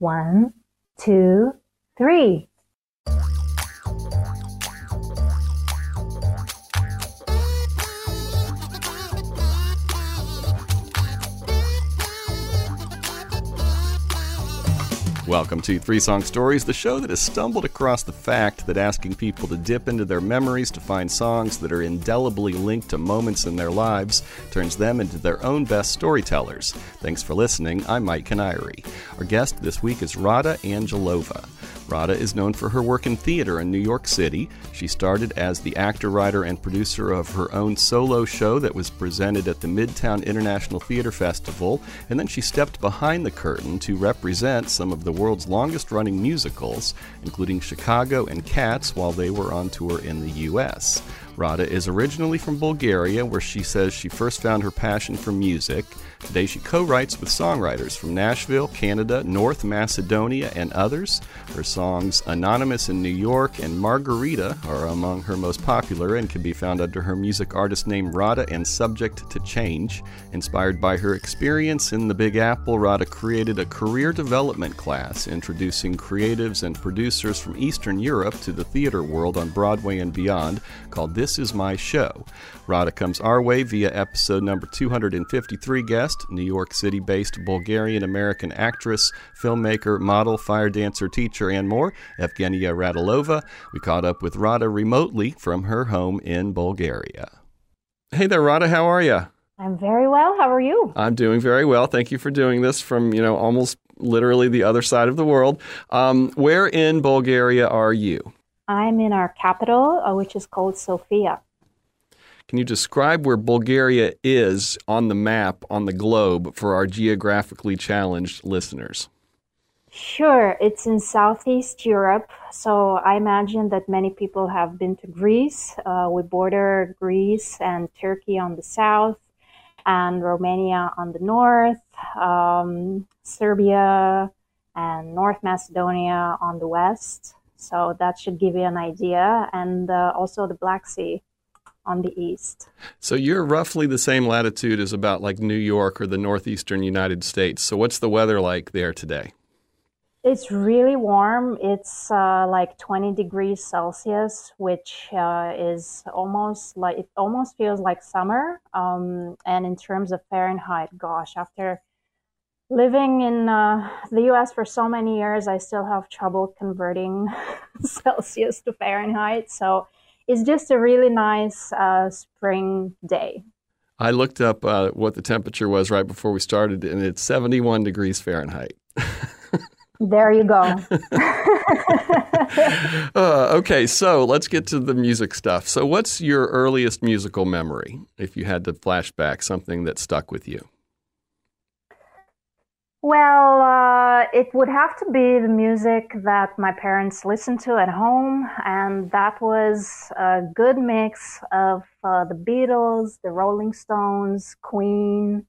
One, two, three. Welcome to Three Song Stories, the show that has stumbled across the fact that asking people to dip into their memories to find songs that are indelibly linked to moments in their lives turns them into their own best storytellers. Thanks for listening. I'm Mike Canary. Our guest this week is Rada Angelova. Rada is known for her work in theater in New York City. She started as the actor, writer, and producer of her own solo show that was presented at the Midtown International Theater Festival, and then she stepped behind the curtain to represent some of the world's longest running musicals, including Chicago and Cats, while they were on tour in the U.S. Rada is originally from Bulgaria, where she says she first found her passion for music. Today, she co writes with songwriters from Nashville, Canada, North Macedonia, and others. Her songs Anonymous in New York and Margarita are among her most popular and can be found under her music artist name Rada and Subject to Change. Inspired by her experience in the Big Apple, Rada created a career development class introducing creatives and producers from Eastern Europe to the theater world on Broadway and beyond called This Is My Show. Rada comes our way via episode number 253 guest, New York City based Bulgarian American actress, filmmaker, model, fire dancer, teacher, and more, Evgenia Radilova. We caught up with Rada remotely from her home in Bulgaria. Hey there, Rada, how are you? I'm very well. How are you? I'm doing very well. Thank you for doing this from, you know, almost literally the other side of the world. Um, where in Bulgaria are you? I'm in our capital, uh, which is called Sofia. Can you describe where Bulgaria is on the map on the globe for our geographically challenged listeners? Sure, it's in Southeast Europe. So I imagine that many people have been to Greece. Uh, we border Greece and Turkey on the south, and Romania on the north, um, Serbia and North Macedonia on the west. So that should give you an idea. And uh, also the Black Sea on the east. So you're roughly the same latitude as about like New York or the northeastern United States. So what's the weather like there today? It's really warm. It's uh, like 20 degrees Celsius, which uh, is almost like it almost feels like summer. Um, and in terms of Fahrenheit, gosh, after living in uh, the US for so many years, I still have trouble converting Celsius to Fahrenheit. So it's just a really nice uh, spring day. I looked up uh, what the temperature was right before we started, and it's 71 degrees Fahrenheit. there you go. uh, okay, so let's get to the music stuff. So, what's your earliest musical memory, if you had to flash back, something that stuck with you? Well, uh, it would have to be the music that my parents listened to at home, and that was a good mix of uh, the Beatles, the Rolling Stones, Queen,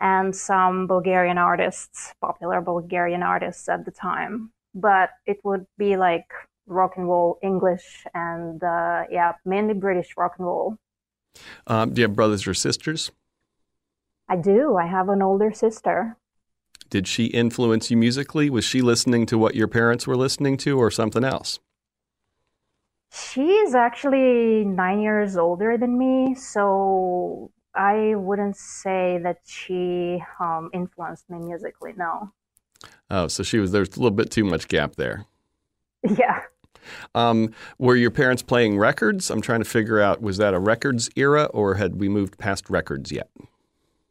and some Bulgarian artists, popular Bulgarian artists at the time. But it would be like rock and roll English and, uh, yeah, mainly British rock and roll. Um, do you have brothers or sisters? I do. I have an older sister. Did she influence you musically? Was she listening to what your parents were listening to or something else? She is actually nine years older than me, so I wouldn't say that she um, influenced me musically, no. Oh, so she was there's a little bit too much gap there. Yeah. Um, were your parents playing records? I'm trying to figure out was that a records era or had we moved past records yet?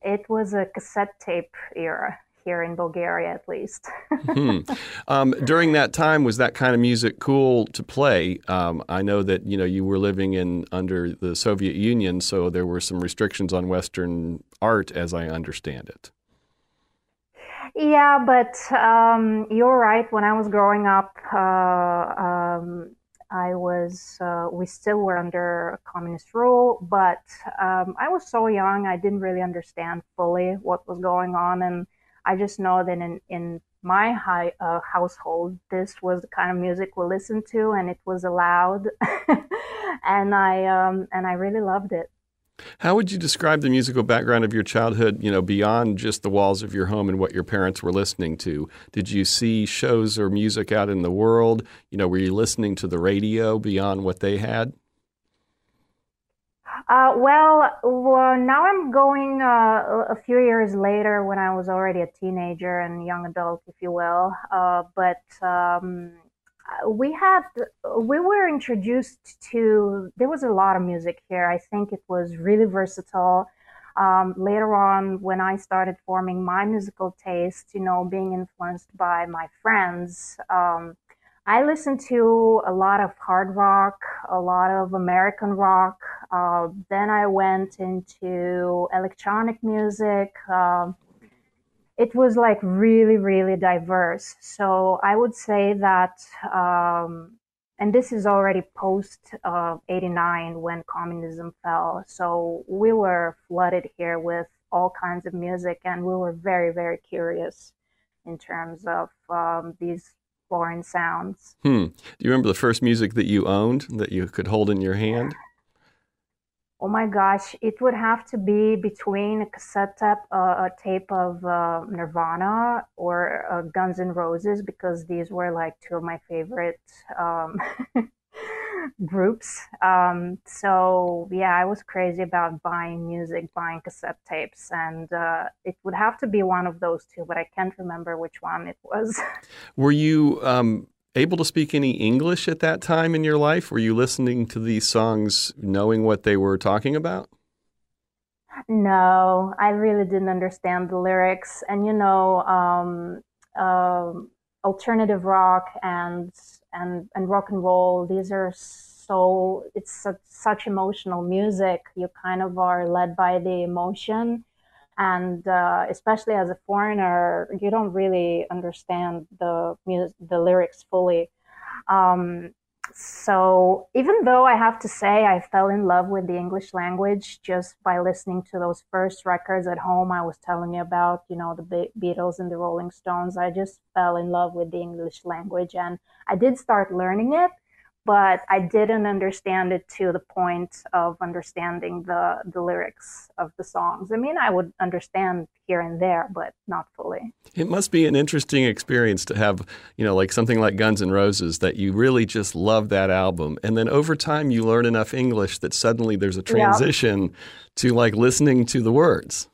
It was a cassette tape era here in Bulgaria, at least. hmm. um, during that time, was that kind of music cool to play? Um, I know that you know you were living in under the Soviet Union, so there were some restrictions on Western art, as I understand it. Yeah, but um, you're right. When I was growing up, uh, um, I was uh, we still were under communist rule, but um, I was so young, I didn't really understand fully what was going on, and I just know that in, in my high, uh, household, this was the kind of music we listened to, and it was allowed, and I um, and I really loved it. How would you describe the musical background of your childhood, you know, beyond just the walls of your home and what your parents were listening to? Did you see shows or music out in the world? You know, were you listening to the radio beyond what they had? Uh, well, well, now I'm going uh, a few years later when I was already a teenager and young adult, if you will. Uh, but um, we had we were introduced to there was a lot of music here i think it was really versatile um, later on when i started forming my musical taste you know being influenced by my friends um, i listened to a lot of hard rock a lot of american rock uh, then i went into electronic music um, it was like really, really diverse. So I would say that, um, and this is already post uh, 89 when communism fell. So we were flooded here with all kinds of music, and we were very, very curious in terms of um, these foreign sounds. Hmm. Do you remember the first music that you owned that you could hold in your hand? Oh my gosh, it would have to be between a cassette tape, uh, a tape of uh, Nirvana or uh, Guns N' Roses because these were like two of my favorite um, groups. Um, so yeah, I was crazy about buying music, buying cassette tapes, and uh, it would have to be one of those two, but I can't remember which one it was. Were you um, able to speak any English at that time in your life? Were you listening to these songs knowing what they were talking about? No, I really didn't understand the lyrics. And you know, um, uh, alternative rock and and and rock and roll. These are so it's such, such emotional music. You kind of are led by the emotion and uh, especially as a foreigner, you don't really understand the music, the lyrics fully. Um, so even though I have to say I fell in love with the English language just by listening to those first records at home I was telling you about, you know, the Beatles and the Rolling Stones, I just fell in love with the English language and I did start learning it but I didn't understand it to the point of understanding the the lyrics of the songs. I mean, I would understand here and there, but not fully. It must be an interesting experience to have, you know, like something like Guns N' Roses that you really just love that album, and then over time you learn enough English that suddenly there's a transition yeah. to like listening to the words.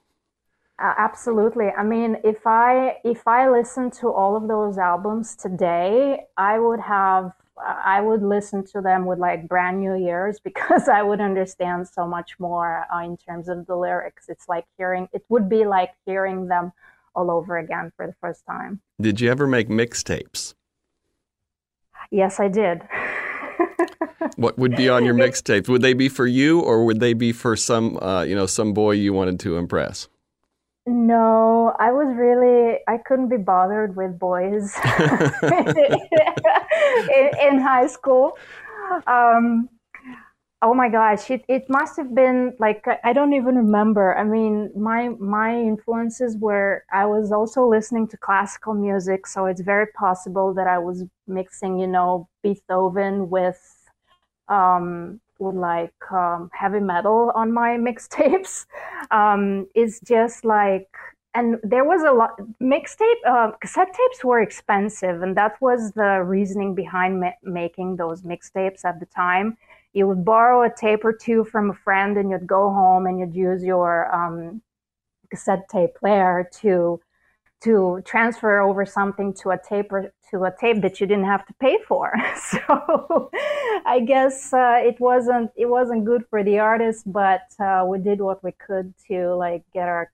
Uh, absolutely. I mean, if I if I listened to all of those albums today, I would have I would listen to them with like brand new ears because I would understand so much more uh, in terms of the lyrics. It's like hearing, it would be like hearing them all over again for the first time. Did you ever make mixtapes? Yes, I did. what would be on your mixtapes? Would they be for you, or would they be for some, uh, you know, some boy you wanted to impress? No, I was really I couldn't be bothered with boys in, in, high school. Um, oh my gosh, it, it must have been like I don't even remember. I mean, my my influences were I was also listening to classical music, so it's very possible that I was mixing, you know, Beethoven with um, would like um, heavy metal on my mixtapes um, is just like and there was a lot mixtape uh, cassette tapes were expensive and that was the reasoning behind ma- making those mixtapes at the time. You would borrow a tape or two from a friend and you'd go home and you'd use your um, cassette tape player to to transfer over something to a tape or to a tape that you didn't have to pay for. So I guess uh, it wasn't it wasn't good for the artist, but uh, we did what we could to like get our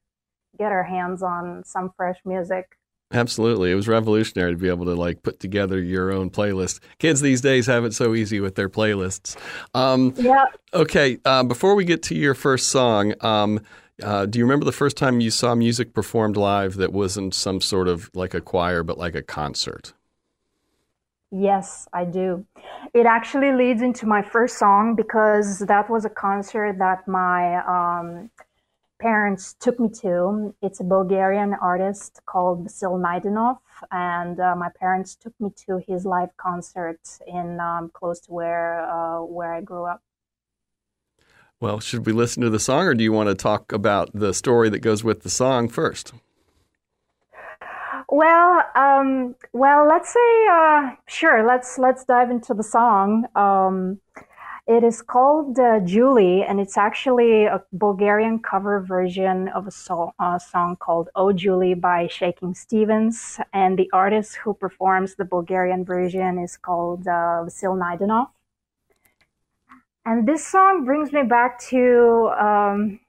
get our hands on some fresh music. Absolutely. It was revolutionary to be able to like put together your own playlist. Kids these days have it so easy with their playlists. Um, yeah. Okay. Uh, before we get to your first song, um, uh, do you remember the first time you saw music performed live that wasn't some sort of like a choir, but like a concert? Yes, I do. It actually leads into my first song because that was a concert that my um, parents took me to. It's a Bulgarian artist called Vasil Naidenov, and uh, my parents took me to his live concert in um, close to where uh, where I grew up. Well, should we listen to the song or do you want to talk about the story that goes with the song first? Well, um, well, let's say uh, sure. Let's let's dive into the song. Um, it is called uh, Julie, and it's actually a Bulgarian cover version of a so- uh, song called "Oh Julie" by Shakin' Stevens, and the artist who performs the Bulgarian version is called uh, Vasil Naidenov. And this song brings me back to um,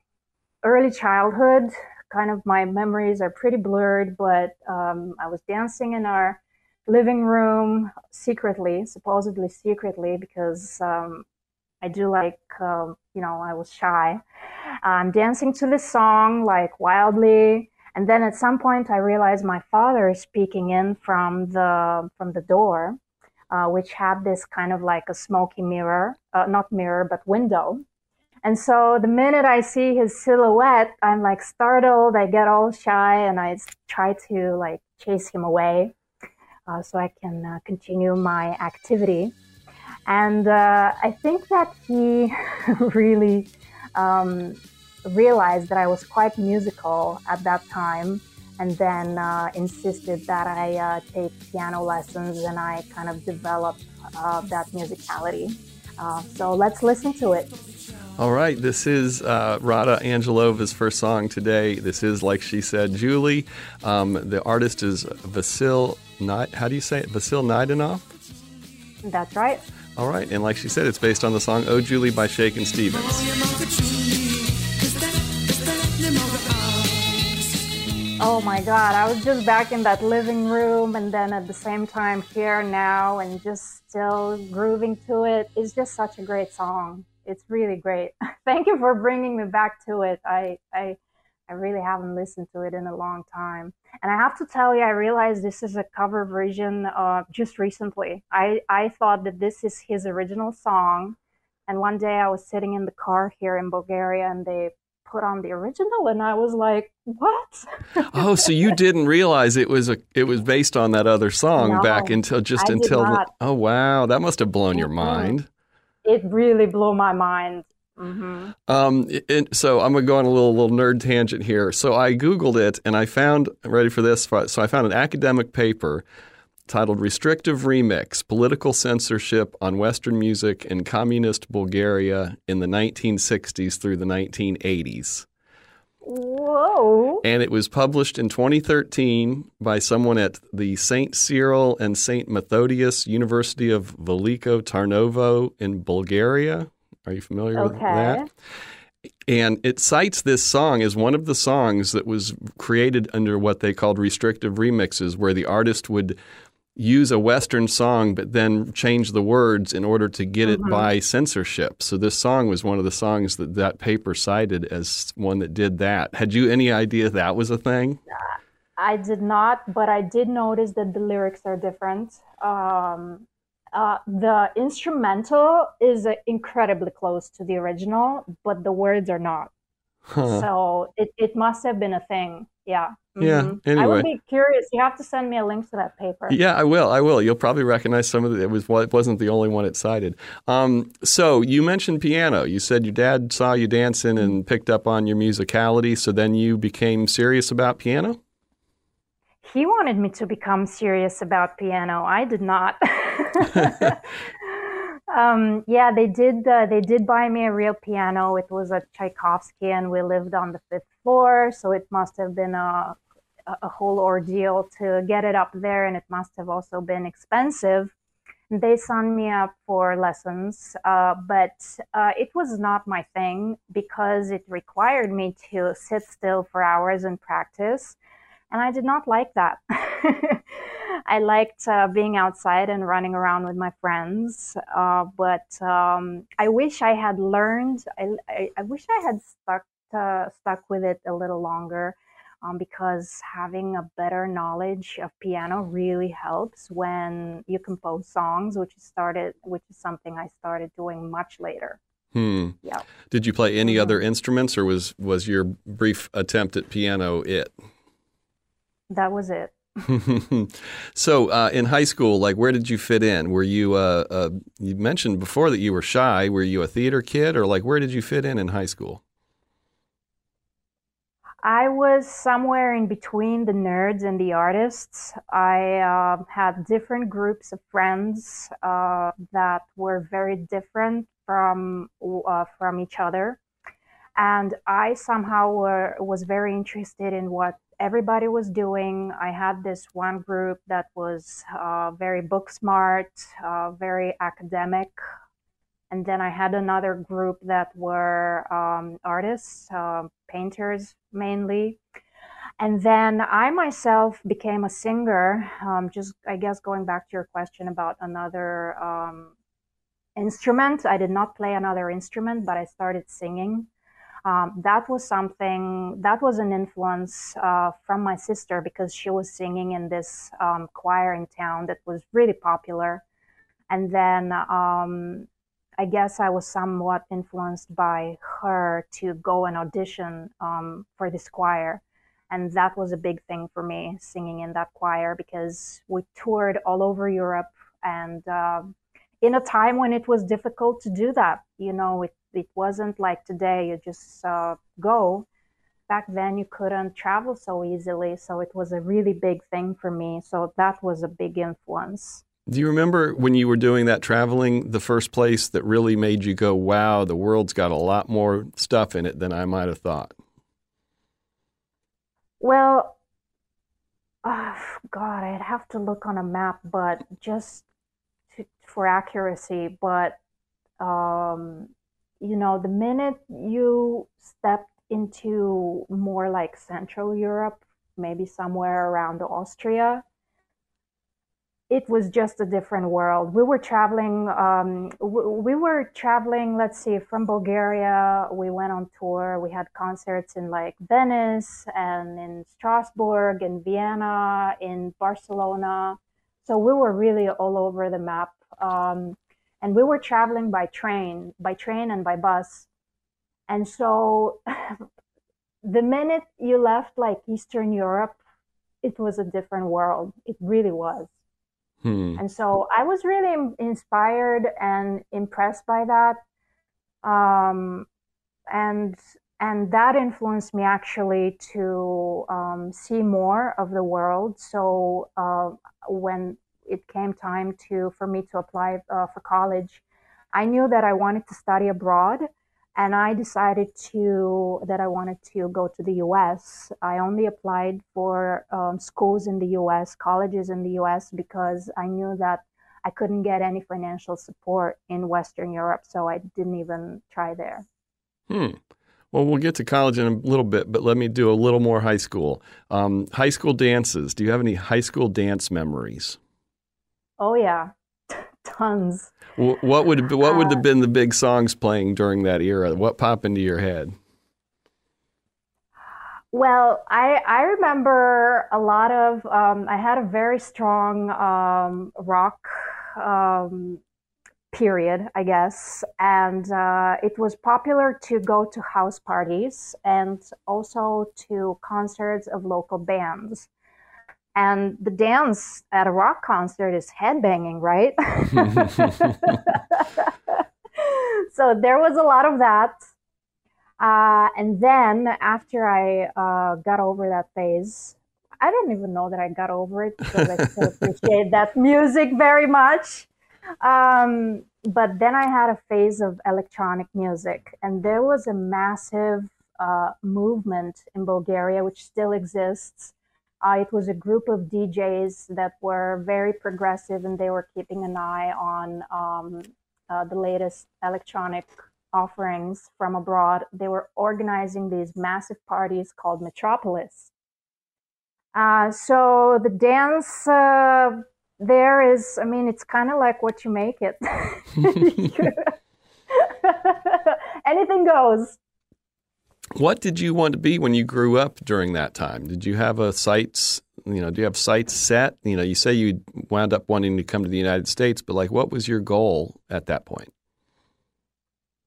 early childhood kind of my memories are pretty blurred, but um, I was dancing in our living room secretly, supposedly secretly, because um, I do like, um, you know, I was shy. I'm dancing to this song like wildly. And then at some point, I realized my father is speaking in from the from the door, uh, which had this kind of like a smoky mirror, uh, not mirror, but window. And so the minute I see his silhouette, I'm like startled. I get all shy and I try to like chase him away uh, so I can uh, continue my activity. And uh, I think that he really um, realized that I was quite musical at that time and then uh, insisted that I uh, take piano lessons and I kind of developed uh, that musicality. Uh, so let's listen to it. All right, this is uh, Rada Angelova's first song today. This is, like she said, Julie. Um, the artist is Vasil, Night. how do you say it? Vasil Nidanov? That's right. All right, and like she said, it's based on the song Oh Julie by Shakin' Stevens. Oh my God, I was just back in that living room and then at the same time here now and just still grooving to it. It's just such a great song it's really great. Thank you for bringing me back to it. I, I, I really haven't listened to it in a long time. And I have to tell you, I realized this is a cover version uh, just recently. I, I thought that this is his original song. And one day I was sitting in the car here in Bulgaria and they put on the original and I was like, "What?" oh, so you didn't realize it was a it was based on that other song no, back until just I until Oh, wow. That must have blown your mind it really blew my mind. Mm-hmm. Um, it, so I'm gonna go on a little little nerd tangent here. So I googled it and I found ready for this. So I found an academic paper titled "Restrictive Remix: Political Censorship on Western Music in Communist Bulgaria in the 1960s through the 1980s." Whoa. And it was published in 2013 by someone at the St. Cyril and St. Methodius University of Veliko Tarnovo in Bulgaria. Are you familiar okay. with that? And it cites this song as one of the songs that was created under what they called restrictive remixes, where the artist would use a Western song, but then change the words in order to get mm-hmm. it by censorship. So this song was one of the songs that that paper cited as one that did that. Had you any idea that was a thing? I did not, but I did notice that the lyrics are different. Um, uh, the instrumental is uh, incredibly close to the original, but the words are not. Huh. So it, it must have been a thing. Yeah. Yeah. Mm-hmm. Anyway, I would be curious. You have to send me a link to that paper. Yeah, I will. I will. You'll probably recognize some of it. It was it wasn't the only one it cited. Um, so you mentioned piano. You said your dad saw you dancing and picked up on your musicality. So then you became serious about piano. He wanted me to become serious about piano. I did not. um, yeah, they did. Uh, they did buy me a real piano. It was a Tchaikovsky, and we lived on the fifth so it must have been a a whole ordeal to get it up there, and it must have also been expensive. They signed me up for lessons, uh, but uh, it was not my thing because it required me to sit still for hours and practice, and I did not like that. I liked uh, being outside and running around with my friends, uh, but um, I wish I had learned. I, I, I wish I had stuck uh, stuck with it a little longer um, because having a better knowledge of piano really helps when you compose songs, which started, which is something I started doing much later. Hmm. Yeah. Did you play any other instruments, or was was your brief attempt at piano it? That was it. so, uh, in high school, like, where did you fit in? Were you, uh, uh, you mentioned before that you were shy. Were you a theater kid, or like, where did you fit in in high school? I was somewhere in between the nerds and the artists. I uh, had different groups of friends uh, that were very different from uh, from each other, and I somehow were, was very interested in what everybody was doing. I had this one group that was uh, very book smart, uh, very academic, and then I had another group that were um, artists, uh, painters mainly. And then I myself became a singer. Um, just, I guess, going back to your question about another um, instrument. I did not play another instrument, but I started singing. Um, that was something that was an influence uh, from my sister because she was singing in this um, choir in town that was really popular and then um, I guess I was somewhat influenced by her to go and audition um, for this choir. And that was a big thing for me, singing in that choir, because we toured all over Europe and uh, in a time when it was difficult to do that. You know, it, it wasn't like today, you just uh, go. Back then, you couldn't travel so easily. So it was a really big thing for me. So that was a big influence. Do you remember when you were doing that traveling, the first place that really made you go, wow, the world's got a lot more stuff in it than I might have thought? Well, oh, God, I'd have to look on a map, but just to, for accuracy. But, um, you know, the minute you stepped into more like Central Europe, maybe somewhere around Austria, it was just a different world. We were traveling. Um, we were traveling. Let's see, from Bulgaria, we went on tour. We had concerts in like Venice and in Strasbourg, in Vienna, in Barcelona. So we were really all over the map. Um, and we were traveling by train, by train and by bus. And so, the minute you left like Eastern Europe, it was a different world. It really was. Hmm. And so I was really inspired and impressed by that. Um, and and that influenced me actually to um, see more of the world. So uh, when it came time to for me to apply uh, for college, I knew that I wanted to study abroad and I decided to that I wanted to go to the U.S. I only applied for um, schools in the U.S., colleges in the U.S. because I knew that I couldn't get any financial support in Western Europe, so I didn't even try there. Hmm. Well, we'll get to college in a little bit, but let me do a little more high school. Um, high school dances. Do you have any high school dance memories? Oh yeah, tons. What would what would have uh, been the big songs playing during that era? What popped into your head? Well, I I remember a lot of. Um, I had a very strong um, rock um, period, I guess, and uh, it was popular to go to house parties and also to concerts of local bands. And the dance at a rock concert is headbanging, right? so there was a lot of that. Uh, and then after I uh, got over that phase, I don't even know that I got over it because I still appreciate that music very much. Um, but then I had a phase of electronic music, and there was a massive uh, movement in Bulgaria, which still exists, uh, it was a group of DJs that were very progressive and they were keeping an eye on um, uh, the latest electronic offerings from abroad. They were organizing these massive parties called Metropolis. Uh, so the dance uh, there is, I mean, it's kind of like what you make it. Anything goes. What did you want to be when you grew up during that time? Did you have a sights, you know, do you have sights set? You know, you say you wound up wanting to come to the United States, but like what was your goal at that point?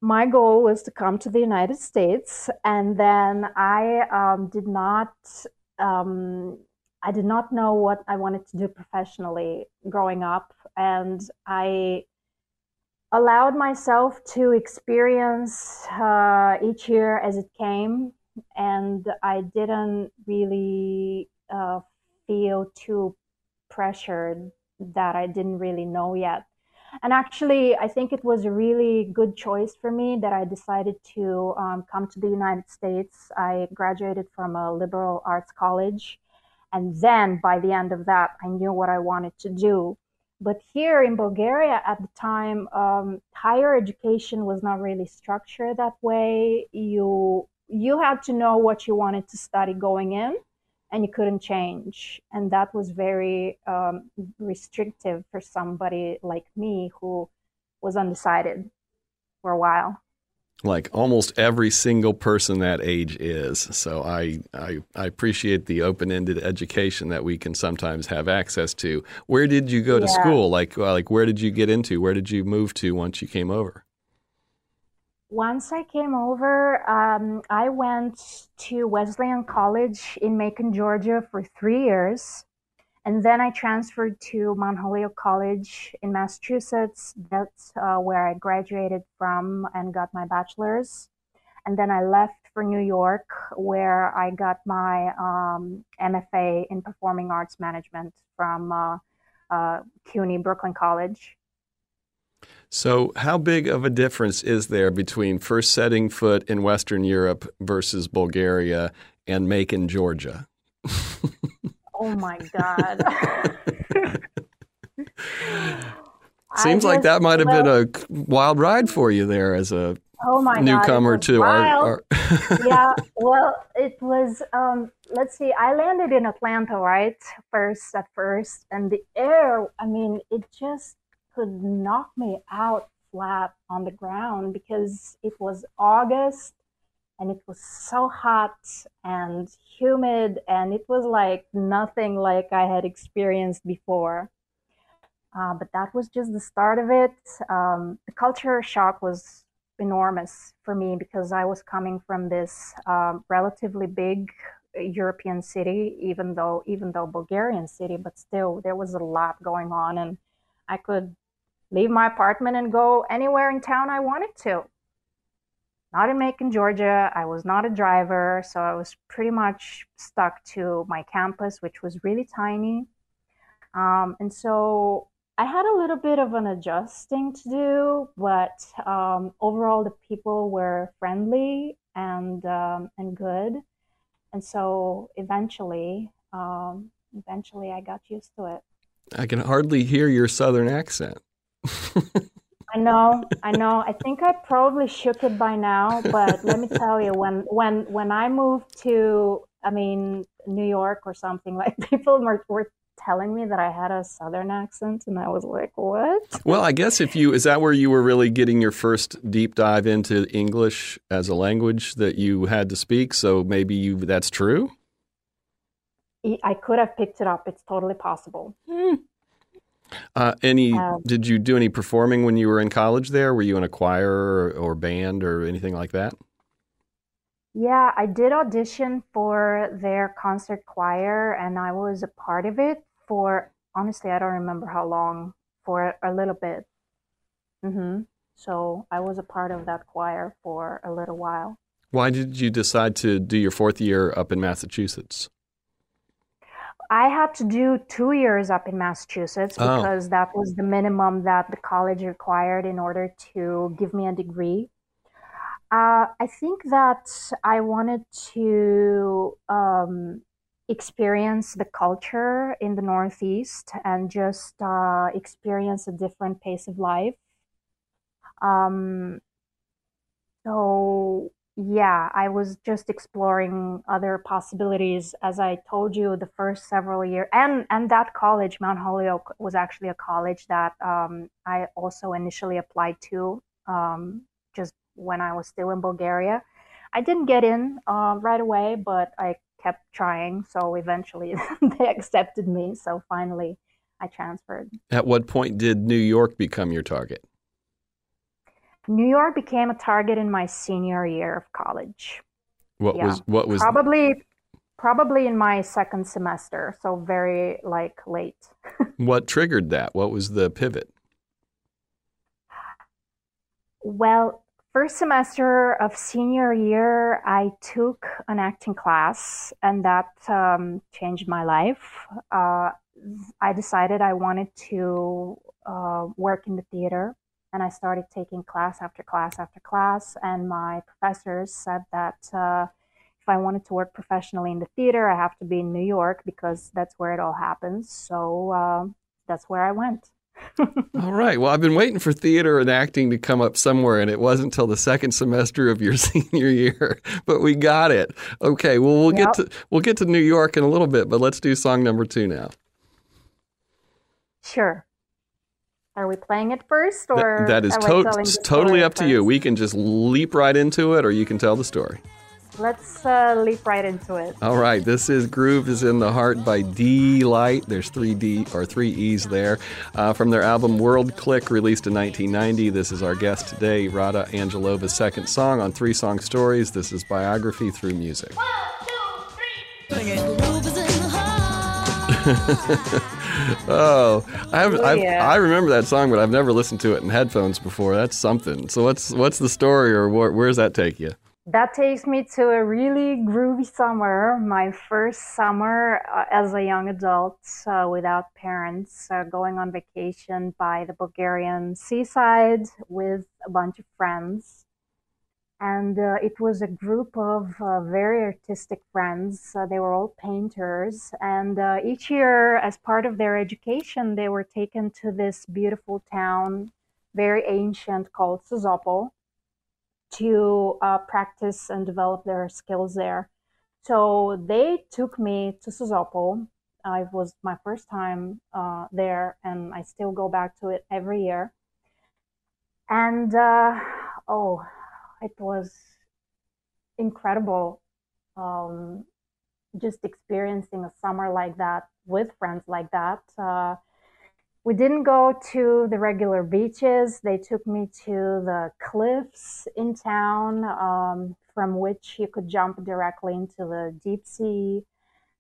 My goal was to come to the United States, and then I um, did not um, I did not know what I wanted to do professionally growing up, and I allowed myself to experience uh, each year as it came, and I didn't really uh, feel too pressured that I didn't really know yet. And actually, I think it was a really good choice for me that I decided to um, come to the United States. I graduated from a liberal arts college. And then by the end of that, I knew what I wanted to do. But here in Bulgaria at the time, um, higher education was not really structured that way. You you had to know what you wanted to study going in, and you couldn't change. And that was very um, restrictive for somebody like me who was undecided for a while like almost every single person that age is. So I, I, I appreciate the open ended education that we can sometimes have access to. Where did you go to yeah. school? Like uh, like where did you get into? Where did you move to once you came over? Once I came over, um, I went to Wesleyan College in Macon, Georgia for three years. And then I transferred to Mount Holyoke College in Massachusetts. That's uh, where I graduated from and got my bachelor's. And then I left for New York, where I got my um, MFA in Performing Arts Management from uh, uh, CUNY Brooklyn College. So, how big of a difference is there between first setting foot in Western Europe versus Bulgaria and Macon, Georgia? Oh my god. Seems like that might have been a wild ride for you there as a oh my newcomer god, to our. our yeah, well, it was. Um, let's see. I landed in Atlanta, right? First at first, and the air. I mean, it just could knock me out flat on the ground because it was August and it was so hot and humid and it was like nothing like i had experienced before. Uh, but that was just the start of it. Um, the culture shock was enormous for me because i was coming from this um, relatively big european city even though even though bulgarian city but still there was a lot going on and i could leave my apartment and go anywhere in town i wanted to not in Macon, Georgia. I was not a driver, so I was pretty much stuck to my campus, which was really tiny. Um, and so I had a little bit of an adjusting to do, but um, overall the people were friendly and um, and good. And so eventually, um, eventually, I got used to it. I can hardly hear your southern accent. I know, I know. I think I probably shook it by now, but let me tell you, when when when I moved to, I mean, New York or something, like people were, were telling me that I had a southern accent, and I was like, "What?" Well, I guess if you is that where you were really getting your first deep dive into English as a language that you had to speak? So maybe you that's true. I could have picked it up. It's totally possible. Mm. Uh, any? Um, did you do any performing when you were in college? There, were you in a choir or, or, band or anything like that? Yeah, I did audition for their concert choir, and I was a part of it for honestly, I don't remember how long. For a little bit. Mm-hmm. So I was a part of that choir for a little while. Why did you decide to do your fourth year up in Massachusetts? I had to do two years up in Massachusetts oh. because that was the minimum that the college required in order to give me a degree. Uh, I think that I wanted to um, experience the culture in the Northeast and just uh, experience a different pace of life. Um, so yeah, I was just exploring other possibilities. As I told you, the first several years, and and that college, Mount Holyoke, was actually a college that um, I also initially applied to, um, just when I was still in Bulgaria. I didn't get in uh, right away, but I kept trying. So eventually, they accepted me. So finally, I transferred. At what point did New York become your target? New York became a target in my senior year of college. What yeah. was what was probably probably in my second semester, so very like late. what triggered that? What was the pivot? Well, first semester of senior year, I took an acting class, and that um, changed my life. Uh, I decided I wanted to uh, work in the theater, and I started taking class after class after class. And my professors said that uh, if I wanted to work professionally in the theater, I have to be in New York because that's where it all happens. So uh, that's where I went. all right. Well, I've been waiting for theater and acting to come up somewhere, and it wasn't until the second semester of your senior year, but we got it. Okay. Well, we'll yep. get to we'll get to New York in a little bit, but let's do song number two now. Sure. Are we playing it first, or that, that is to- totally up to you. We can just leap right into it, or you can tell the story. Let's uh, leap right into it. All right, this is "Groove Is in the Heart" by Deee-Lite. There's three D or three E's there uh, from their album "World Clique," released in 1990. This is our guest today, Rada Angelova's second song on Three Song Stories. This is biography through music. One, two, three. Sing it. oh, I have, oh, yeah. I remember that song, but I've never listened to it in headphones before. That's something. So what's what's the story, or where, where does that take you? That takes me to a really groovy summer. My first summer uh, as a young adult uh, without parents, uh, going on vacation by the Bulgarian seaside with a bunch of friends and uh, it was a group of uh, very artistic friends. Uh, they were all painters, and uh, each year, as part of their education, they were taken to this beautiful town, very ancient, called Sozopol, to uh, practice and develop their skills there. So they took me to Sozopol. it was my first time uh, there, and I still go back to it every year. And oh, it was incredible um, just experiencing a summer like that with friends like that. Uh, we didn't go to the regular beaches. They took me to the cliffs in town, um, from which you could jump directly into the deep sea.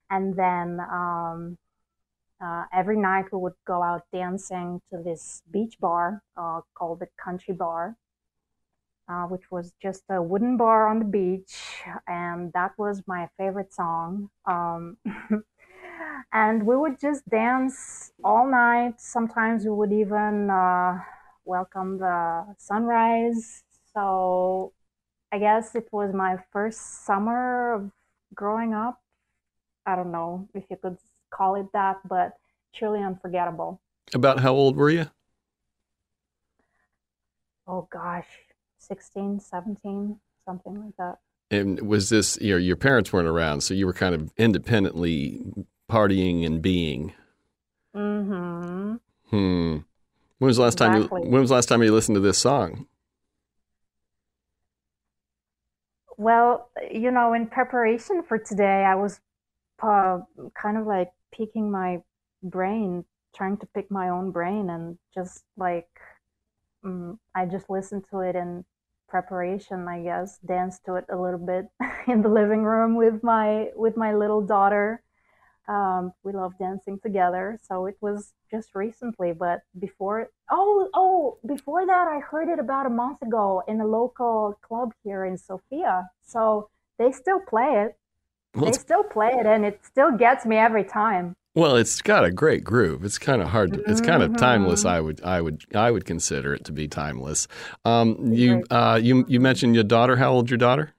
And then um, uh, every night we would go out dancing to this beach bar uh, called the Country Bar uh, which was just a wooden bar on the beach, and that was my favorite song. Um, and we would just dance all night. Sometimes we would even uh, welcome the sunrise. So I guess it was my first summer of growing up. I don't know if you could call it that, but truly unforgettable. About how old were you? Oh gosh, 16, 17, something like that. And was this, you know, your parents weren't around, so you were kind of independently partying and being. Mm-hmm. Hmm. When was the last exactly. time you when was the last time you listened to this song? Well, you know, in preparation for today, I was uh, kind of like picking my brain, trying to pick my own brain, and just like um, I just listened to it in preparation, I guess. Danced to it a little bit in the living room with my with my little daughter. Um, we love dancing together, so it was just recently. But before, oh, oh, before that, I heard it about a month ago in a local club here in Sofia. So they still play it. Well, they still play it, and it still gets me every time. Well, it's got a great groove. It's kind of hard. To, it's kind of timeless. Mm-hmm. I would, I would, I would consider it to be timeless. Um, you, uh, you, you mentioned your daughter. How old your daughter?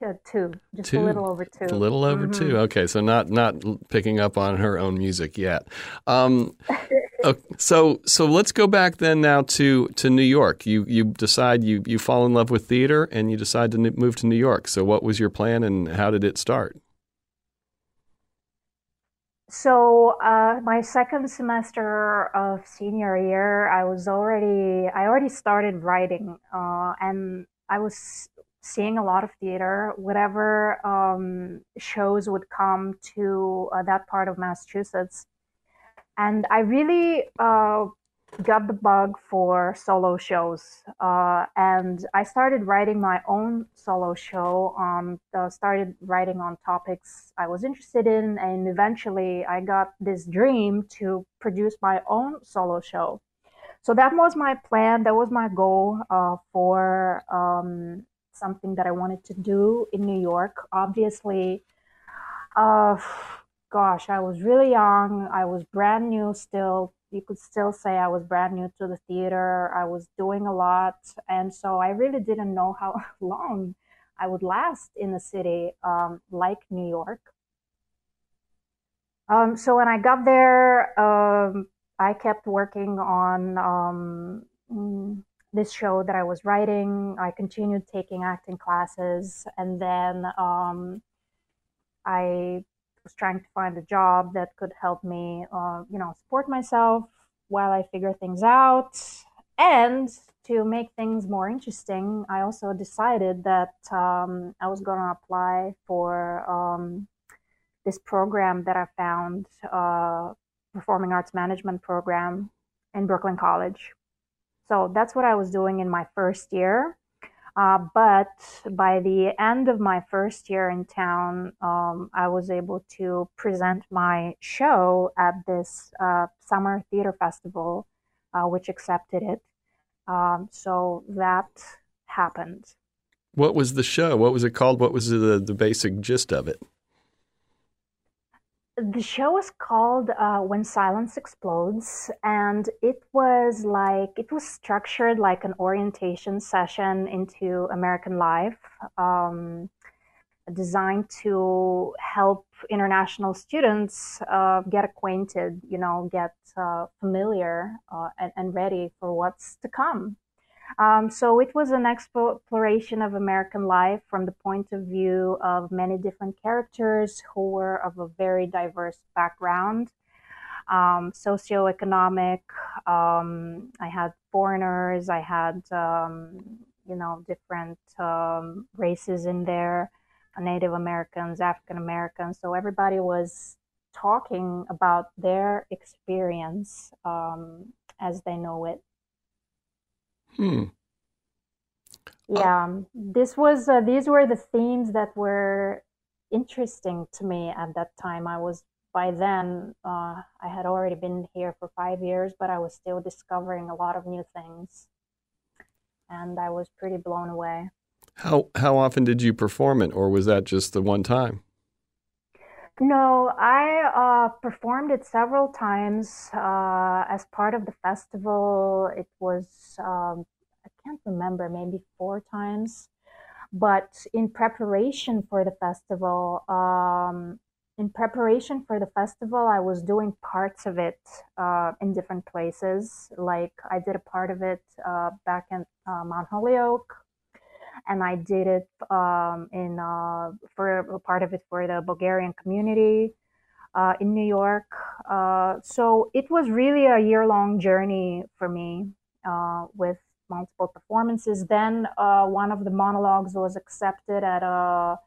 Yeah, two, just two. a little over two. A little over mm-hmm. two. Okay, so not not picking up on her own music yet. Um, okay, so so let's go back then now to to New York. You you decide you you fall in love with theater and you decide to move to New York. So what was your plan and how did it start? So uh, my second semester of senior year, I was already I already started writing, uh, and I was seeing a lot of theater. Whatever um, shows would come to uh, that part of Massachusetts, and I really uh, got the bug for solo shows, uh, and I started writing my own solo show. Uh, started writing on topics I was interested in, and eventually I got this dream to produce my own solo show. So that was my plan. That was my goal uh, for um, something that I wanted to do in New York. Obviously, uh, gosh, I was really young. I was brand new still you could still say I was brand new to the theater. I was doing a lot. And so I really didn't know how long I would last in a city um, like New York. Um, so when I got there, um, I kept working on um, mm, this show that I was writing. I continued taking acting classes. And then um, I was trying to find a job that could help me, uh, you know, support myself while I figure things out. And to make things more interesting, I also decided that um, I was going to apply for um, this program that I found, uh, Performing Arts Management Program in Brooklyn College. So that's what I was doing in my first year. Uh, but by the end of my first year in town, um, I was able to present my show at this uh, summer theater festival, uh, which accepted it. Um, so that happened. What was the show? What was it called? What was the, the basic gist of it? The show was called uh, When Silence Explodes, and it was like it was structured like an orientation session into American life, um, designed to help international students uh, get acquainted, you know, get uh, familiar uh, and, and ready for what's to come. Um, so it was an exploration of American life from the point of view of many different characters who were of a very diverse background, um, socioeconomic. Um, I had foreigners. I had um, you know different um, races in there, Native Americans, African Americans. So everybody was talking about their experience um, as they know it. Hmm. Yeah, um, this was uh, these were the themes that were interesting to me at that time. I was by then uh, I had already been here for five years, but I was still discovering a lot of new things, and I was pretty blown away. How how often did you perform it, or was that just the one time? No, I uh, performed it several times uh, as part of the festival. It was, um, I can't remember, maybe four times. But in preparation for the festival, um, in preparation for the festival, I was doing parts of it uh, in different places. Like I did a part of it uh, back in uh, Mount Holyoke and I did it um, in uh, for a part of it for the Bulgarian community uh, in New York. Uh, so it was really a year long journey for me uh, with multiple performances. Then uh, one of the monologues was accepted at a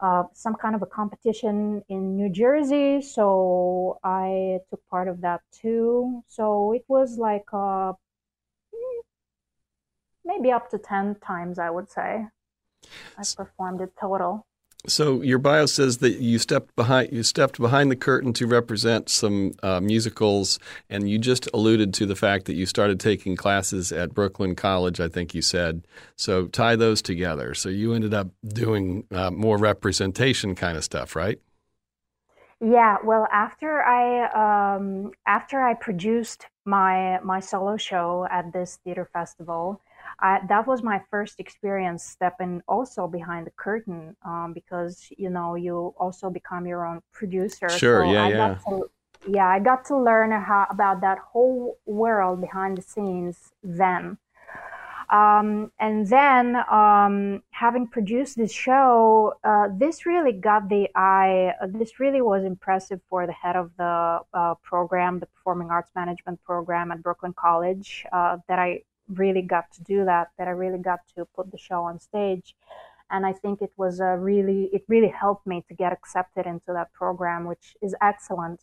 uh, some kind of a competition in New Jersey, so I took part of that too. So it was like a maybe up to 10 times, I would say. I performed it total. So your bio says that you stepped behind you stepped behind the curtain to represent some uh, musicals, and you just alluded to the fact that you started taking classes at Brooklyn College. I think you said so. Tie those together. So you ended up doing uh, more representation kind of stuff, right? Yeah. Well, after I um, after I produced my my solo show at this theater festival, I, that was my first experience stepping also behind the curtain um, because you know you also become your own producer. Sure, so yeah, I yeah. To, yeah, I got to learn how, about that whole world behind the scenes then. Um, and then, um, having produced this show, uh, this really got the eye. Uh, this really was impressive for the head of the uh, program, the Performing Arts Management program at Brooklyn College, uh, that I really got to do that, that I really got to put the show on stage. And I think it was a really, it really helped me to get accepted into that program, which is excellent.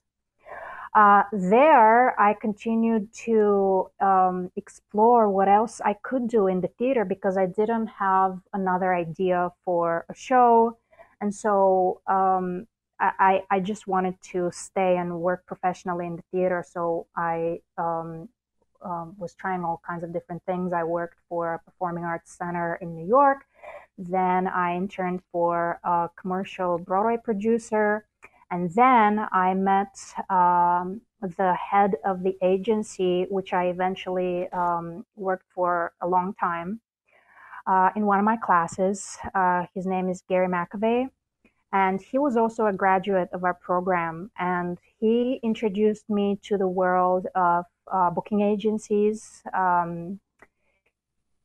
Uh, there, I continued to um, explore what else I could do in the theater because I didn't have another idea for a show. And so um, I, I just wanted to stay and work professionally in the theater. So I um, um, was trying all kinds of different things. I worked for a performing arts center in New York. Then I interned for a commercial Broadway producer. And then I met um, the head of the agency, which I eventually um, worked for a long time, uh, in one of my classes. Uh, his name is Gary McAvay. And he was also a graduate of our program. And he introduced me to the world of uh, booking agencies. Um,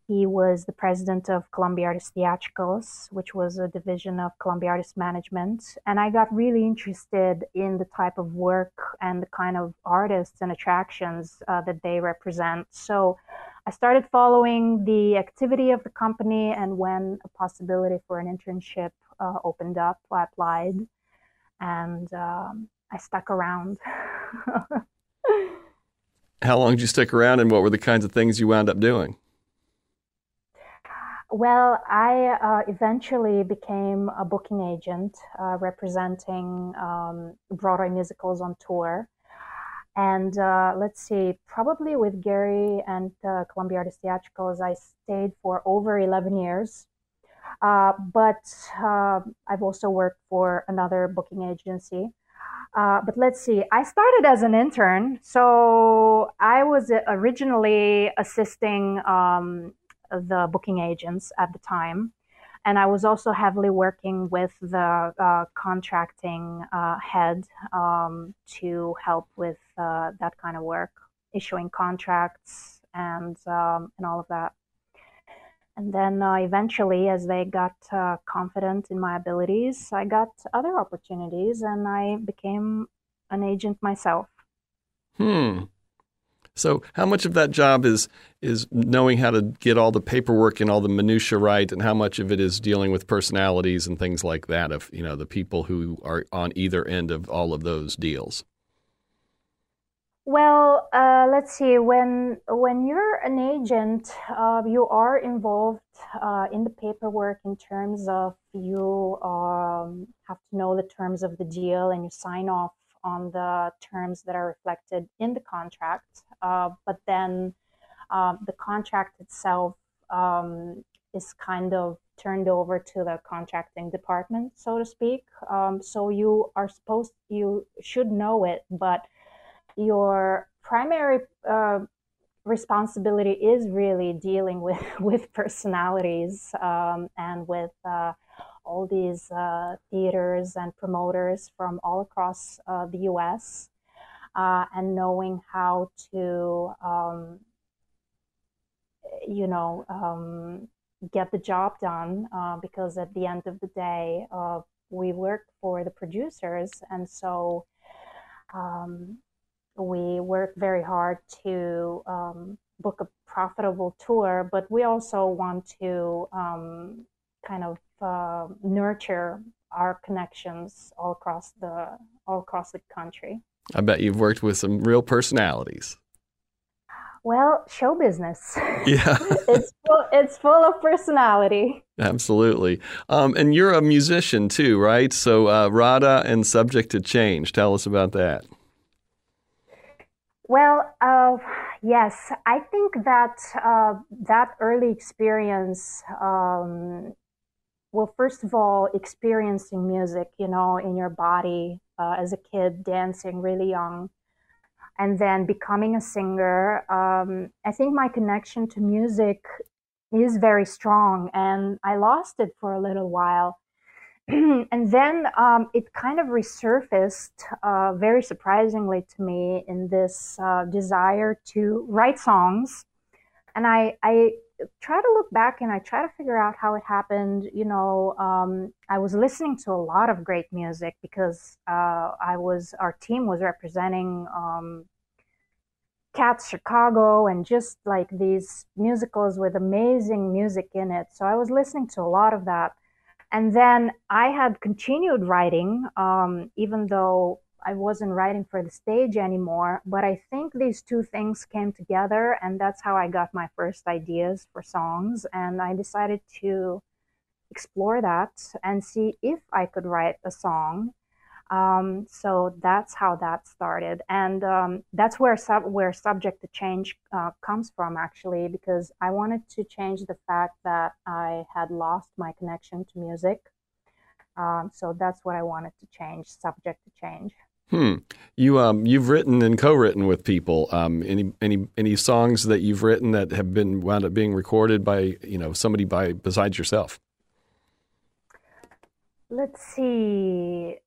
he was the president of Columbia Artists Theatricals, which was a division of Columbia Artists Management. And I got really interested in the type of work and the kind of artists and attractions uh, that they represent. So I started following the activity of the company, and when a possibility for an internship uh, opened up, I applied and um, I stuck around. How long did you stick around, and what were the kinds of things you wound up doing? Well, I uh, eventually became a booking agent uh, representing um, Broadway musicals on tour. And uh, let's see, probably with Gary and uh, Columbia Artists Theatricals, I stayed for over 11 years. Uh, but uh, I've also worked for another booking agency. Uh, but let's see, I started as an intern. So I was originally assisting um, the booking agents at the time. And I was also heavily working with the uh, contracting uh, head um, to help with uh, that kind of work, issuing contracts and um, and all of that. And then uh, eventually, as they got uh, confident in my abilities, I got other opportunities and I became an agent myself. Hmm. So, how much of that job is is knowing how to get all the paperwork and all the minutia right, and how much of it is dealing with personalities and things like that of you know the people who are on either end of all of those deals? Well, uh, let's see. When when you're an agent, uh, you are involved uh, in the paperwork in terms of you um, have to know the terms of the deal and you sign off on the terms that are reflected in the contract. Uh, but then uh, the contract itself um, is kind of turned over to the contracting department, so to speak. Um, so you are supposed, you should know it, but your primary uh, responsibility is really dealing with with personalities um, and with uh, all these uh, theaters and promoters from all across uh, the U.S. Uh, and knowing how to, um, you know, um, get the job done. Uh, because at the end of the day, we work for the producers, and so um, we work very hard to um, book a profitable tour, but we also want to um, kind of uh, nurture our connections all across the all across the country. I bet you've worked with some real personalities. Well, show business. Yeah, it's full, it's full of personality. Absolutely, um, and you're a musician too, right? So, uh, Rada and Subject to Change. Tell us about that. Well, uh, yes, I think that uh, that early experience, um, well, first of all, experiencing music, you know, in your body uh, as a kid, dancing really young, and then becoming a singer. Um, I think my connection to music is very strong, and I lost it for a little while. and then um, it kind of resurfaced uh, very surprisingly to me in this uh, desire to write songs. And I, I try to look back and I try to figure out how it happened. You know, um, I was listening to a lot of great music because uh, I was, our team was representing um, Cats Chicago and just like these musicals with amazing music in it. So I was listening to a lot of that. And then I had continued writing, um, even though I wasn't writing for the stage anymore. But I think these two things came together, and that's how I got my first ideas for songs. And I decided to explore that and see if I could write a song. Um, so that's how that started, and um, that's where sub- where subject to change uh, comes from actually, because I wanted to change the fact that I had lost my connection to music. Um, so that's what I wanted to change, subject to change. Hmm. You um you've written and co-written with people. Um, any any any songs that you've written that have been wound up being recorded by you know somebody by besides yourself? Let's see.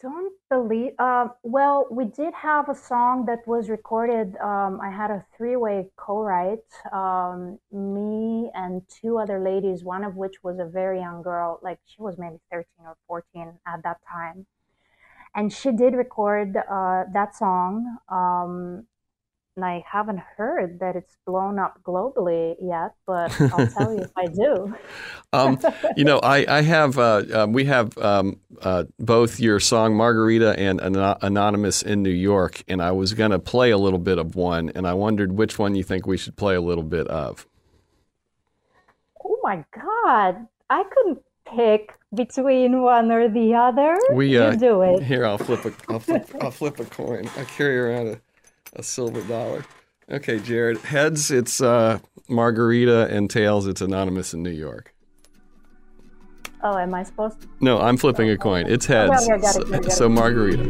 Don't believe. Uh, well, we did have a song that was recorded. Um, I had a three-way co-write. Um, me and two other ladies, one of which was a very young girl, like she was maybe 13 or 14 at that time, and she did record uh, that song. Um, and I haven't heard that it's blown up globally yet, but I'll tell you if I do. um, you know, I, I have, uh, uh, we have um, uh, both your song Margarita and An- Anonymous in New York, and I was going to play a little bit of one, and I wondered which one you think we should play a little bit of. Oh my God. I couldn't pick between one or the other. We uh, you do it. Here, I'll flip a, I'll flip, I'll flip a coin. I carry around a a silver dollar. Okay, Jared. Heads, it's uh, Margarita, and tails, it's Anonymous in New York. Oh, am I supposed to? No, I'm flipping a coin. It's heads. Oh, it, so, so Margarita.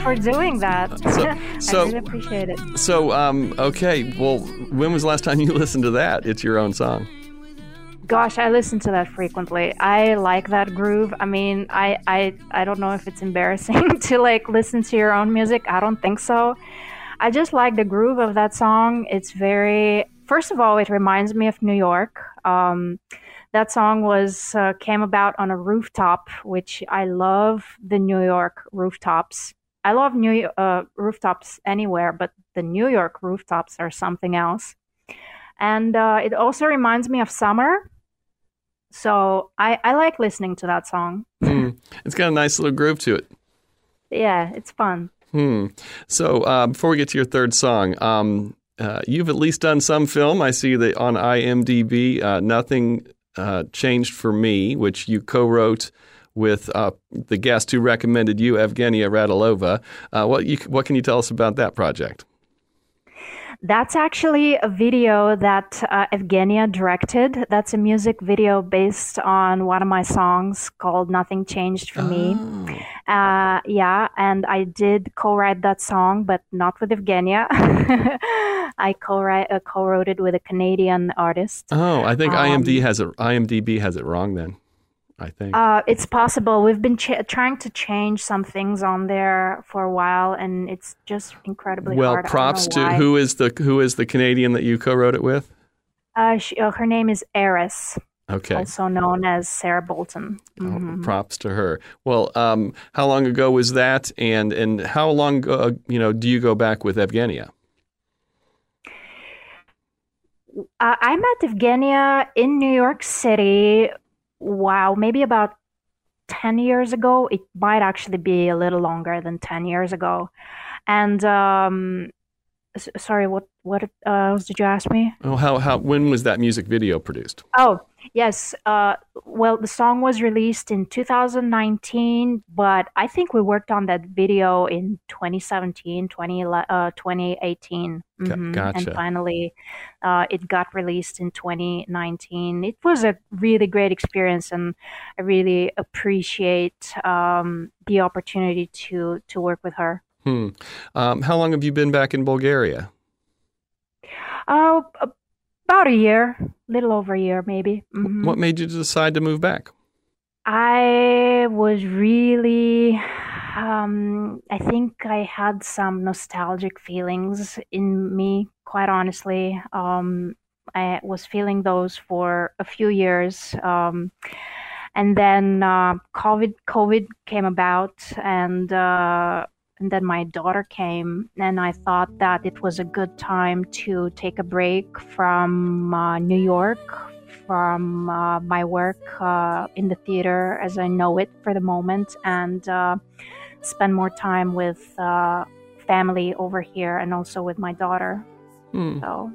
For doing that. So, so I really appreciate it. So, um, okay. Well, when was the last time you listened to that? It's your own song. Gosh, I listen to that frequently. I like that groove. I mean, I, I, I don't know if it's embarrassing to like listen to your own music. I don't think so. I just like the groove of that song. It's very, first of all, it reminds me of New York. Um, that song was uh, came about on a rooftop, which I love the New York rooftops. I love New uh, rooftops anywhere, but the New York rooftops are something else. And uh, it also reminds me of summer. So I, I like listening to that song. mm. It's got a nice little groove to it. Yeah, it's fun. Hmm. So uh, before we get to your third song, um, uh, you've at least done some film. I see that on IMDb, uh, Nothing uh, Changed for Me, which you co wrote with uh, the guest who recommended you, Evgenia Radilova. Uh, what, you, what can you tell us about that project? That's actually a video that uh, Evgenia directed. That's a music video based on one of my songs called Nothing Changed for oh. Me. Uh, yeah, and I did co write that song, but not with Evgenia. I co-write, uh, co-wrote it with a Canadian artist. Oh, I think um, IMDb has it. IMDb has it wrong then. I think. Uh, it's possible. We've been ch- trying to change some things on there for a while, and it's just incredibly well, hard. Well, props to who is the who is the Canadian that you co-wrote it with? Uh, she, uh, her name is Eris. Okay. Also known as Sarah Bolton. Oh, mm-hmm. Oh, props to her. Well, um, how long ago was that, and and how long uh, you know do you go back with Evgenia? Uh, I met Evgenia in New York City wow, maybe about 10 years ago. It might actually be a little longer than 10 years ago. And um, sorry, what what uh, did you ask me? Oh, how how when was that music video produced? Oh, yes. Uh, well, the song was released in 2019, but I think we worked on that video in 2017, 20, uh, 2018. Mm-hmm. Gotcha. And finally, uh, it got released in 2019. It was a really great experience, and I really appreciate um, the opportunity to to work with her. Hmm. Um, how long have you been back in Bulgaria? Oh, about a year, little over a year, maybe. Mm-hmm. What made you decide to move back? I was really, um, I think I had some nostalgic feelings in me, quite honestly. Um, I was feeling those for a few years. Um, and then uh, COVID, COVID came about, and uh, and then my daughter came, and I thought that it was a good time to take a break from uh, New York, from uh, my work uh, in the theater as I know it for the moment, and uh, spend more time with uh, family over here and also with my daughter. Hmm. So.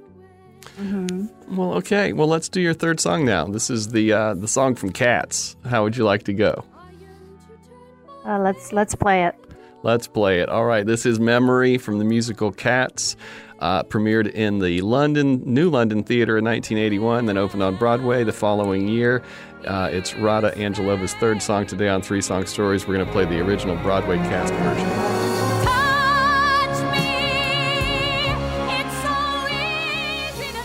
Mm-hmm. Well, okay. Well, let's do your third song now. This is the uh, the song from Cats. How would you like to go? Uh, let's let's play it. Let's play it. All right, this is Memory from the musical Cats. Uh, premiered in the London New London Theatre in 1981, then opened on Broadway the following year. Uh, it's Rada Angelova's third song today on Three Song Stories. We're going to play the original Broadway cast version.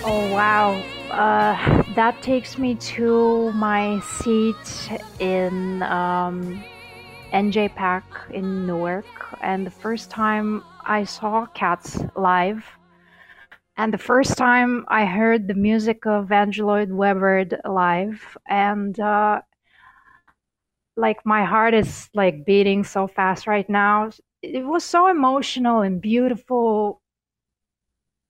Oh wow, uh, that takes me to my seat in um, NJPAC in Newark, and the first time I saw Cats live, and the first time I heard the music of Andrew Lloyd Webber live, and uh, like my heart is like beating so fast right now. It was so emotional and beautiful.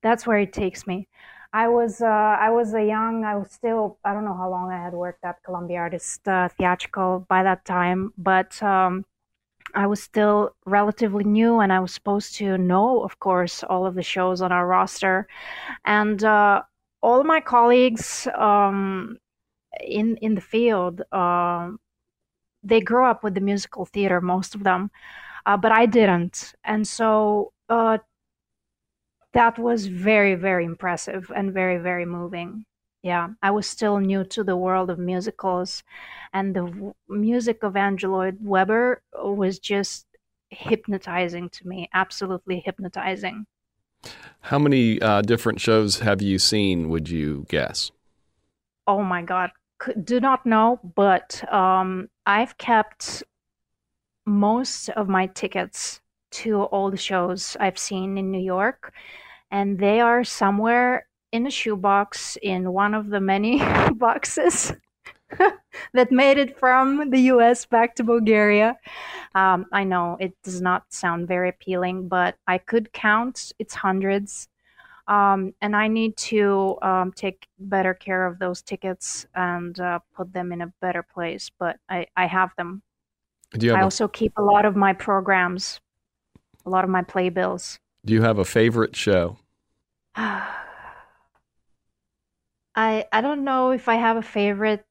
That's where it takes me. I was uh, I was a young I was still I don't know how long I had worked at Columbia Artist uh, Theatrical by that time, but um, I was still relatively new, and I was supposed to know, of course, all of the shows on our roster, and uh, all my colleagues um, in in the field uh, they grew up with the musical theater, most of them, uh, but I didn't, and so uh, that was very very impressive and very very moving yeah i was still new to the world of musicals and the w- music of andrew lloyd webber was just hypnotizing to me absolutely hypnotizing How many uh, different shows have you seen, would you guess? oh my god C- do not know but um, i've kept most of my tickets to all the shows i've seen in new york and they are somewhere in a shoebox in one of the many boxes that made it from the US back to Bulgaria. Um, I know it does not sound very appealing, but I could count its hundreds. Um, and I need to um, take better care of those tickets and uh, put them in a better place. But I, I have them. I a, also keep a lot of my programs, a lot of my playbills. do you have a favorite show? I I don't know if I have a favorite,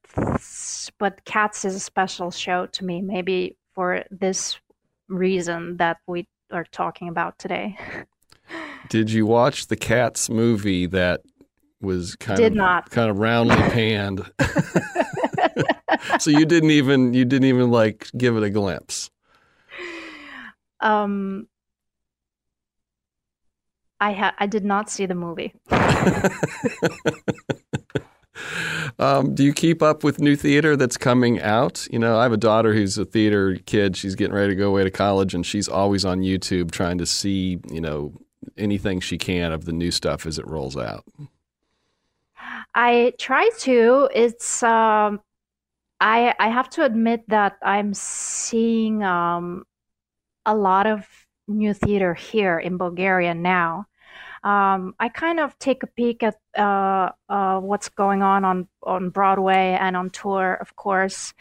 but Cats is a special show to me. Maybe for this reason that we are talking about today. Did you watch the Cats movie that was kind Did of not. kind of roundly panned? so you didn't even you didn't even like give it a glimpse. Um, I ha- I did not see the movie. um, do you keep up with new theater that's coming out? You know, I have a daughter who's a theater kid. She's getting ready to go away to college, and she's always on YouTube trying to see, you know, anything she can of the new stuff as it rolls out. I try to. It's um, I I have to admit that I'm seeing um, a lot of new theater here in Bulgaria now. Um, I kind of take a peek at uh, uh, what's going on on on Broadway and on tour, of course.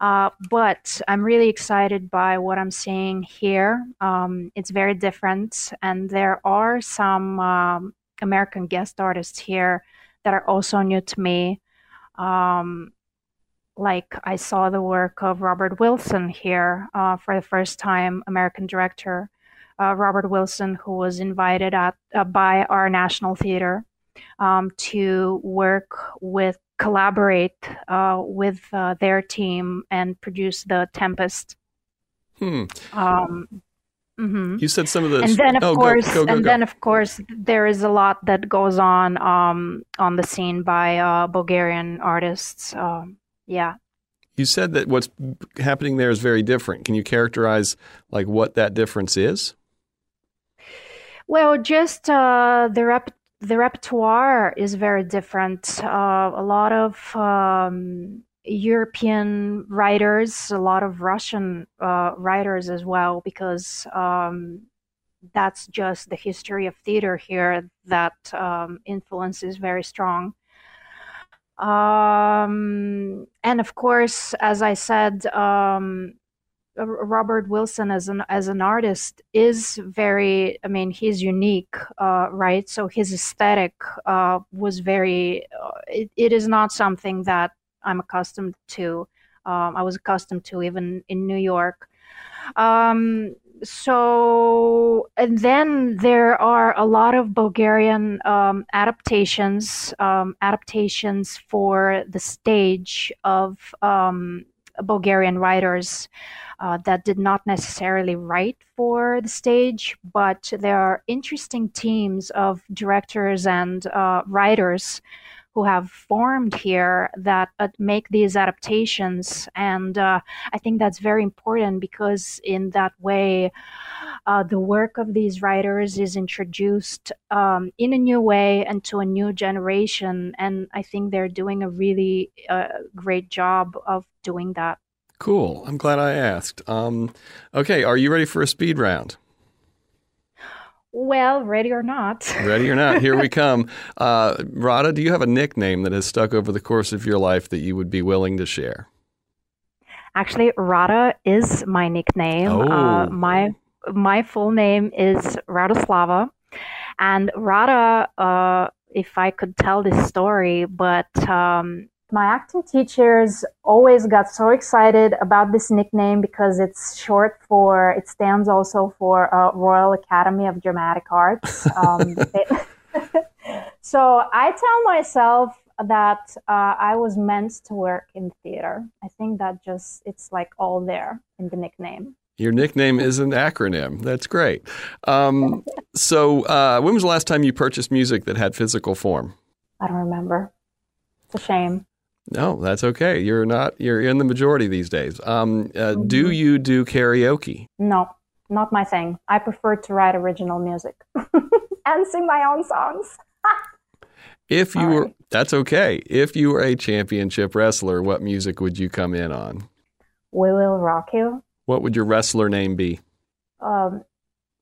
Uh, but I'm really excited by what I'm seeing here. Um, it's very different, and there are some um, American guest artists here that are also new to me. Um, like I saw the work of Robert Wilson here uh, for the first time, American director uh, Robert Wilson, who was invited at, uh, by our National Theater um, to work with, collaborate uh, with uh, their team and produce The Tempest. Hmm. Um, mhm. You said some of the And then, of oh, course, go, go, go, and then of course, there is a lot that goes on um, on the scene by uh, Bulgarian artists. Um, yeah, You said that what's happening there is very different. Can you characterize like what that difference is? Well, just uh, the rep- the repertoire is very different. Uh, a lot of um, European writers, a lot of Russian uh, writers as well, because um, that's just the history of theater here. That um, influence is very strong. Um, and of course, as I said, um, Robert Wilson as an as an artist is very. I mean, he's unique, uh, right? So his aesthetic uh, was very. Uh, it, it is not something that I'm accustomed to. Um, I was accustomed to even in New York. Um, so and then there are a lot of Bulgarian um, adaptations, um, adaptations for the stage of um, Bulgarian writers uh, that did not necessarily write for the stage, but there are interesting teams of directors and uh, writers who have formed here that uh, make these adaptations. And uh, I think that's very important because, in that way, uh, the work of these writers is introduced um, in a new way and to a new generation. And I think they're doing a really uh, great job of doing that. Cool. I'm glad I asked. Um, okay, are you ready for a speed round? Well, ready or not. ready or not, here we come. Uh, Rada, do you have a nickname that has stuck over the course of your life that you would be willing to share? Actually, Rada is my nickname. Uh, oh. Uh, my my full name is Radoslava, and Rada. Uh, if I could tell this story, but um, my acting teachers always got so excited about this nickname because it's short for, it stands also for uh, Royal Academy of Dramatic Arts. Um, so I tell myself that uh, I was meant to work in theater. I think that just, it's like all there in the nickname. Your nickname is an acronym. That's great. Um, so, uh, when was the last time you purchased music that had physical form? I don't remember. It's a shame. No, that's okay. You're not. You're in the majority these days. Um, uh, mm-hmm. Do you do karaoke? No, not my thing. I prefer to write original music and sing my own songs. if you were, that's okay. If you were a championship wrestler, what music would you come in on? We will rock you. What would your wrestler name be? Um,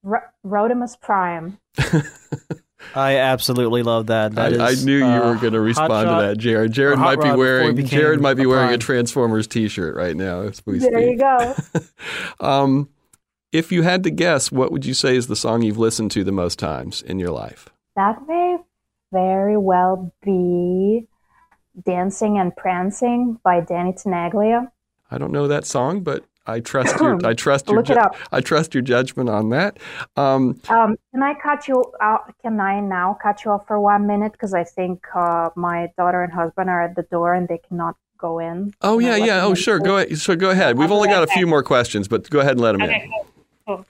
R- Rodimus Prime. I absolutely love that. that I, is, I, knew you uh, were going to respond to that, Jared. Jared might be wearing Jared might be wearing a Transformers T-shirt right now. As we there speak. you go. um, if you had to guess, what would you say is the song you've listened to the most times in your life? That may very well be "Dancing and Prancing" by Danny Tenaglia. I don't know that song, but I trust your I trust your ju- I trust your judgment on that. Um, um, can I cut you out? Can I now cut you off for one minute because I think uh, my daughter and husband are at the door and they cannot go in. Oh yeah, yeah. Oh sure. Go ahead. So go ahead. We've only got a few more questions, but go ahead and let them okay, in. Cool.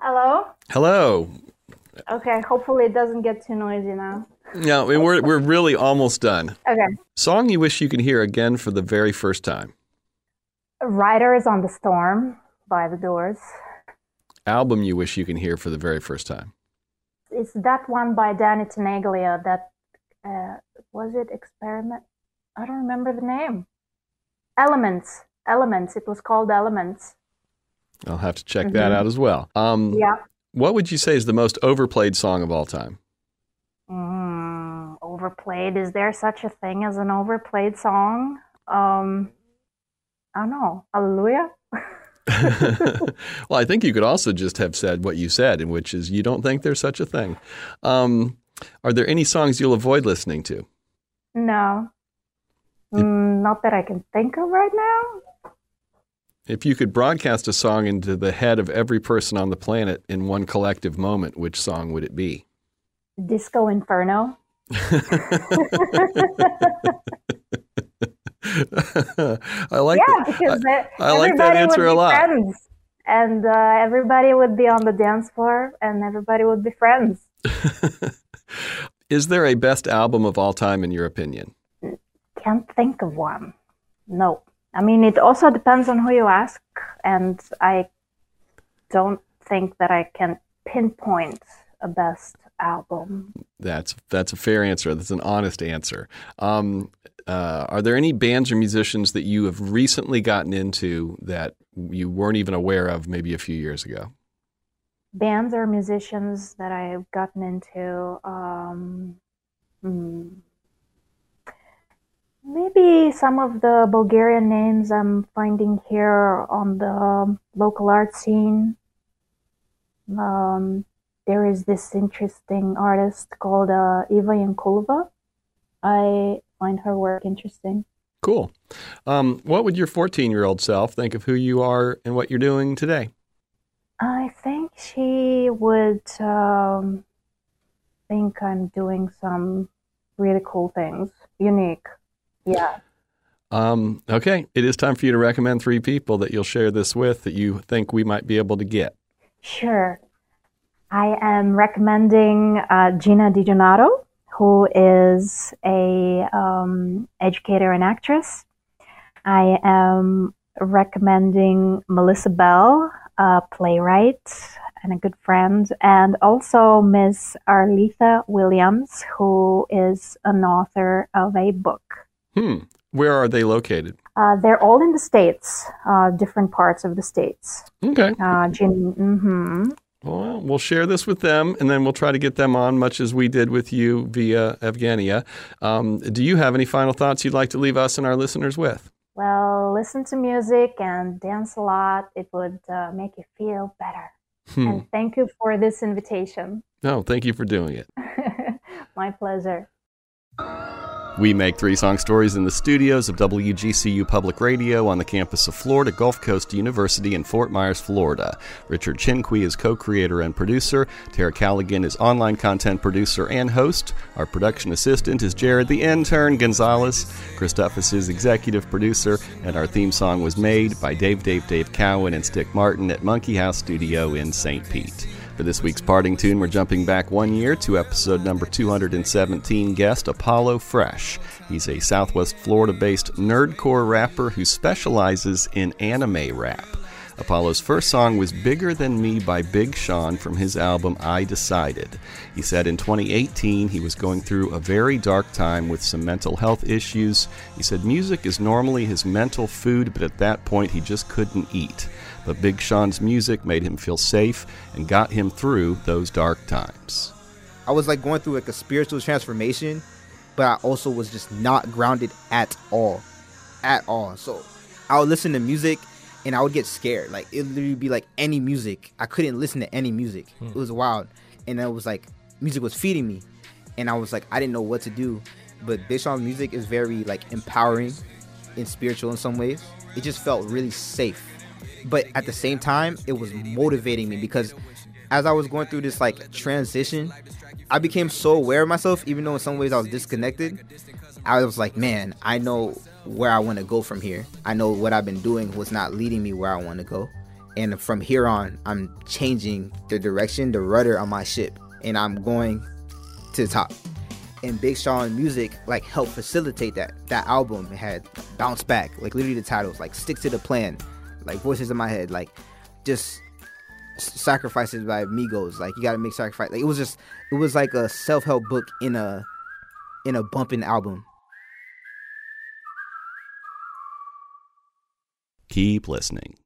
Hello. Hello. Okay. Hopefully it doesn't get too noisy now. No, we're we're really almost done. Okay. Song you wish you could hear again for the very first time. Riders on the Storm by The Doors. Album you wish you can hear for the very first time. It's that one by Danny Tenaglia. That uh, was it. Experiment. I don't remember the name. Elements. Elements. It was called Elements. I'll have to check mm-hmm. that out as well. Um, yeah. What would you say is the most overplayed song of all time? Mm, overplayed. Is there such a thing as an overplayed song? Um, I don't know. Hallelujah. well, I think you could also just have said what you said, in which is you don't think there's such a thing. Um, are there any songs you'll avoid listening to? No. Mm, not that I can think of right now. If you could broadcast a song into the head of every person on the planet in one collective moment, which song would it be? Disco Inferno. I like yeah, that. because I, I like that answer a lot. Friends, and uh, everybody would be on the dance floor, and everybody would be friends. Is there a best album of all time in your opinion? can't think of one. No. I mean, it also depends on who you ask, and I don't think that I can pinpoint a best album. That's that's a fair answer. That's an honest answer. Um, uh, are there any bands or musicians that you have recently gotten into that you weren't even aware of maybe a few years ago? Bands or musicians that I've gotten into. Um, hmm. Maybe some of the Bulgarian names I'm finding here on the local art scene. Um, there is this interesting artist called uh, Eva Yankulova. I find her work interesting. Cool. Um, what would your 14 year old self think of who you are and what you're doing today? I think she would um, think I'm doing some really cool things, unique. Yeah. Um, okay, it is time for you to recommend three people that you'll share this with that you think we might be able to get. Sure. I am recommending uh, Gina DiGenato, who is a um, educator and actress. I am recommending Melissa Bell, a playwright and a good friend, and also Miss Arletha Williams, who is an author of a book. Hmm. Where are they located? Uh, they're all in the states, uh, different parts of the states. Okay. Uh, Gin- mm-hmm. Well, we'll share this with them, and then we'll try to get them on, much as we did with you via Evgenia. Um, do you have any final thoughts you'd like to leave us and our listeners with? Well, listen to music and dance a lot. It would uh, make you feel better. Hmm. And thank you for this invitation. No, thank you for doing it. My pleasure. We make three song stories in the studios of WGCU Public Radio on the campus of Florida Gulf Coast University in Fort Myers, Florida. Richard Chinqui is co creator and producer. Tara Callaghan is online content producer and host. Our production assistant is Jared the Intern Gonzalez. Christophus is executive producer, and our theme song was made by Dave Dave Dave Cowan and Stick Martin at Monkey House Studio in St. Pete. For this week's parting tune, we're jumping back one year to episode number 217 guest Apollo Fresh. He's a Southwest Florida based nerdcore rapper who specializes in anime rap. Apollo's first song was Bigger Than Me by Big Sean from his album I Decided. He said in 2018 he was going through a very dark time with some mental health issues. He said music is normally his mental food, but at that point he just couldn't eat but Big Sean's music made him feel safe and got him through those dark times. I was like going through like a spiritual transformation, but I also was just not grounded at all. At all. So I would listen to music and I would get scared. Like it literally be like any music. I couldn't listen to any music. Hmm. It was wild. And it was like music was feeding me. And I was like, I didn't know what to do. But Big Sean's music is very like empowering and spiritual in some ways. It just felt really safe but at the same time it was motivating me because as I was going through this like transition, I became so aware of myself, even though in some ways I was disconnected. I was like, man, I know where I want to go from here. I know what I've been doing was not leading me where I want to go. And from here on, I'm changing the direction, the rudder on my ship, and I'm going to the top. And Big Sean music like helped facilitate that. That album had bounce back, like literally the titles, like stick to the plan, like voices in my head, like just sacrifices by Migos. Like you got to make sacrifice. Like it was just, it was like a self help book in a in a bumping album. Keep listening.